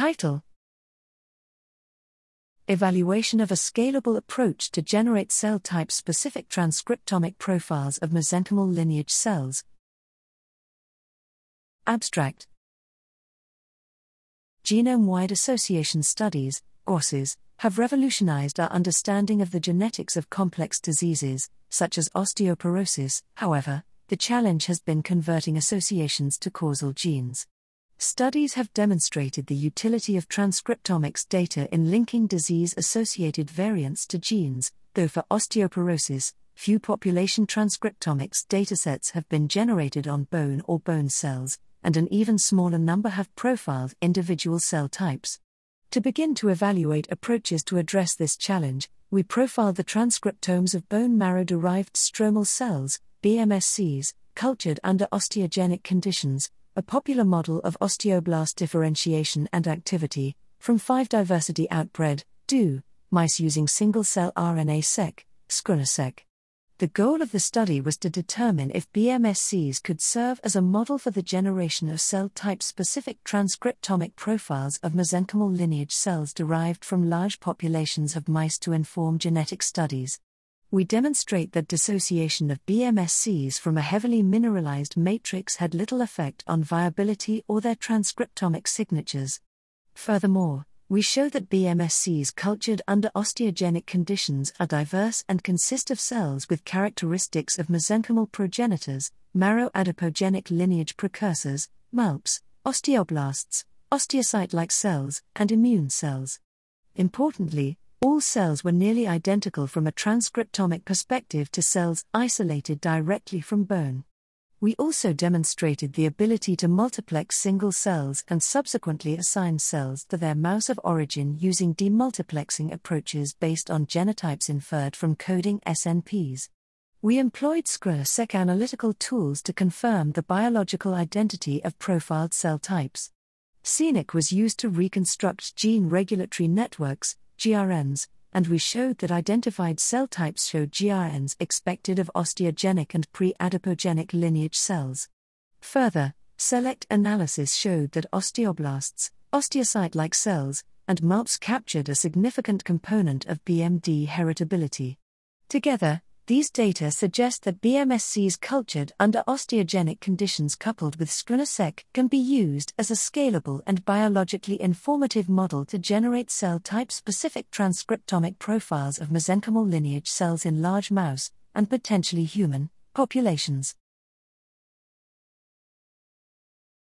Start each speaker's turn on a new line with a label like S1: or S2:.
S1: Title Evaluation of a scalable approach to generate cell type specific transcriptomic profiles of mesenchymal lineage cells. Abstract Genome wide association studies, GWASs, have revolutionized our understanding of the genetics of complex diseases, such as osteoporosis. However, the challenge has been converting associations to causal genes. Studies have demonstrated the utility of transcriptomics data in linking disease associated variants to genes, though for osteoporosis, few population transcriptomics datasets have been generated on bone or bone cells, and an even smaller number have profiled individual cell types. To begin to evaluate approaches to address this challenge, we profiled the transcriptomes of bone marrow derived stromal cells, BMSCs, cultured under osteogenic conditions, a popular model of osteoblast differentiation and activity, from 5 diversity outbred, DO, mice using single cell RNA seq, scRNA-seq. The goal of the study was to determine if BMSCs could serve as a model for the generation of cell type specific transcriptomic profiles of mesenchymal lineage cells derived from large populations of mice to inform genetic studies we demonstrate that dissociation of BMSCs from a heavily mineralized matrix had little effect on viability or their transcriptomic signatures. Furthermore, we show that BMSCs cultured under osteogenic conditions are diverse and consist of cells with characteristics of mesenchymal progenitors, marrow adipogenic lineage precursors, MALPs, osteoblasts, osteocyte like cells, and immune cells. Importantly, all cells were nearly identical from a transcriptomic perspective to cells isolated directly from bone. We also demonstrated the ability to multiplex single cells and subsequently assign cells to their mouse of origin using demultiplexing approaches based on genotypes inferred from coding SNPs. We employed scRNA-seq analytical tools to confirm the biological identity of profiled cell types. SCENIC was used to reconstruct gene regulatory networks, GRNs, and we showed that identified cell types showed GRNs expected of osteogenic and pre adipogenic lineage cells. Further, select analysis showed that osteoblasts, osteocyte like cells, and MALPs captured a significant component of BMD heritability. Together, these data suggest that BMSCs cultured under osteogenic conditions coupled with scRNA-seq can be used as a scalable and biologically informative model to generate cell type specific transcriptomic profiles of mesenchymal lineage cells in large mouse, and potentially human, populations.